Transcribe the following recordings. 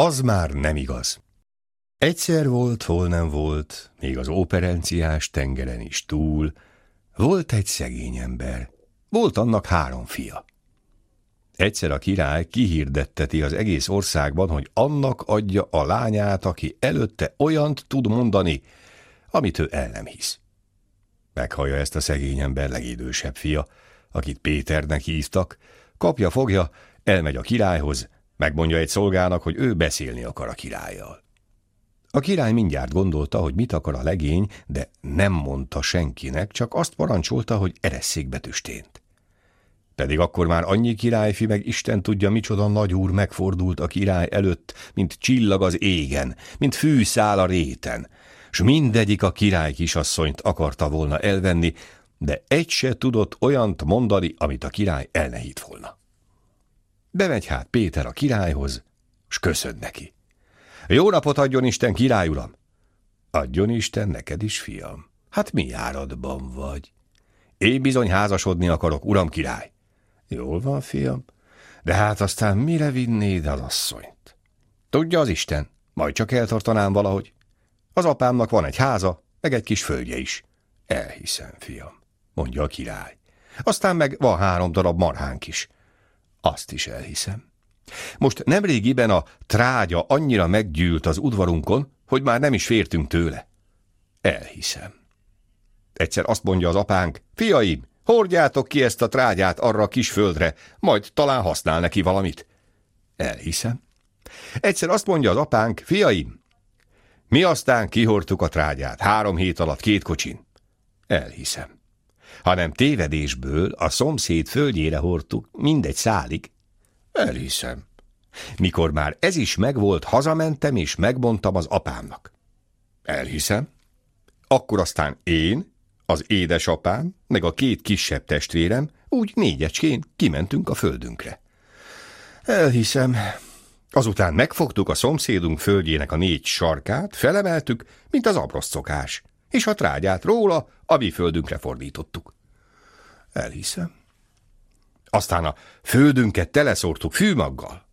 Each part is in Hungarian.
Az már nem igaz. Egyszer volt, hol nem volt, még az operenciás tengeren is túl, volt egy szegény ember, volt annak három fia. Egyszer a király kihirdetteti az egész országban, hogy annak adja a lányát, aki előtte olyant tud mondani, amit ő el nem hisz. Meghallja ezt a szegény ember legidősebb fia, akit Péternek hívtak, kapja, fogja, elmegy a királyhoz, megmondja egy szolgának, hogy ő beszélni akar a királlyal. A király mindjárt gondolta, hogy mit akar a legény, de nem mondta senkinek, csak azt parancsolta, hogy eresszék betüstént. Pedig akkor már annyi királyfi meg Isten tudja, micsoda nagy úr megfordult a király előtt, mint csillag az égen, mint fűszál a réten, s mindegyik a király kisasszonyt akarta volna elvenni, de egy se tudott olyant mondani, amit a király elnehít volna. Bemegy hát Péter a királyhoz, s köszön neki. Jó napot adjon Isten, király uram! Adjon Isten neked is, fiam. Hát mi járatban vagy? Én bizony házasodni akarok, uram király. Jól van, fiam, de hát aztán mire vinnéd az asszonyt? Tudja az Isten, majd csak eltartanám valahogy. Az apámnak van egy háza, meg egy kis földje is. Elhiszem, fiam, mondja a király. Aztán meg van három darab marhánk is. Azt is elhiszem. Most nemrégiben a trágya annyira meggyűlt az udvarunkon, hogy már nem is fértünk tőle. Elhiszem. Egyszer azt mondja az apánk, fiaim, hordjátok ki ezt a trágyát arra a kis földre, majd talán használ neki valamit. Elhiszem. Egyszer azt mondja az apánk, fiaim, mi aztán kihordtuk a trágyát, három hét alatt két kocsin. Elhiszem. Hanem tévedésből a szomszéd földjére hordtuk, mindegy szálig, Elhiszem. Mikor már ez is megvolt, hazamentem és megmondtam az apámnak. Elhiszem. Akkor aztán én, az édesapám, meg a két kisebb testvérem úgy négyecskén kimentünk a földünkre. Elhiszem. Azután megfogtuk a szomszédunk földjének a négy sarkát, felemeltük, mint az abroszcokás, és a trágyát róla a mi földünkre fordítottuk. Elhiszem. Aztán a földünket teleszórtuk fűmaggal.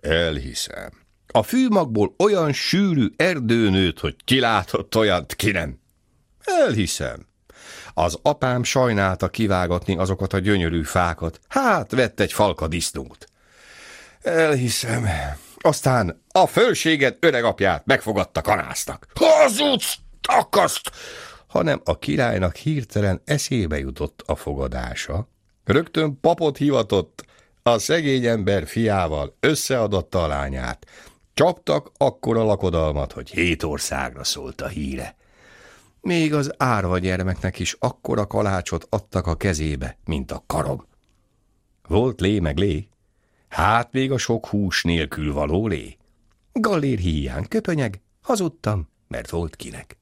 Elhiszem. A fűmagból olyan sűrű erdő nőtt, hogy kilátott olyat, ki nem. Elhiszem. Az apám sajnálta kivágatni azokat a gyönyörű fákat. Hát, vett egy falka disznót. Elhiszem. Aztán a fölséget öregapját megfogadta kanásznak. Hazudsz, takaszt! Hanem a királynak hirtelen eszébe jutott a fogadása, Rögtön papot hivatott, a szegény ember fiával összeadatta a lányát. Csaptak akkora lakodalmat, hogy hét országra szólt a híre. Még az árva gyermeknek is akkora kalácsot adtak a kezébe, mint a karom. Volt lé meg lé, hát még a sok hús nélkül való lé. Gallér híján köpönyeg, hazudtam, mert volt kinek.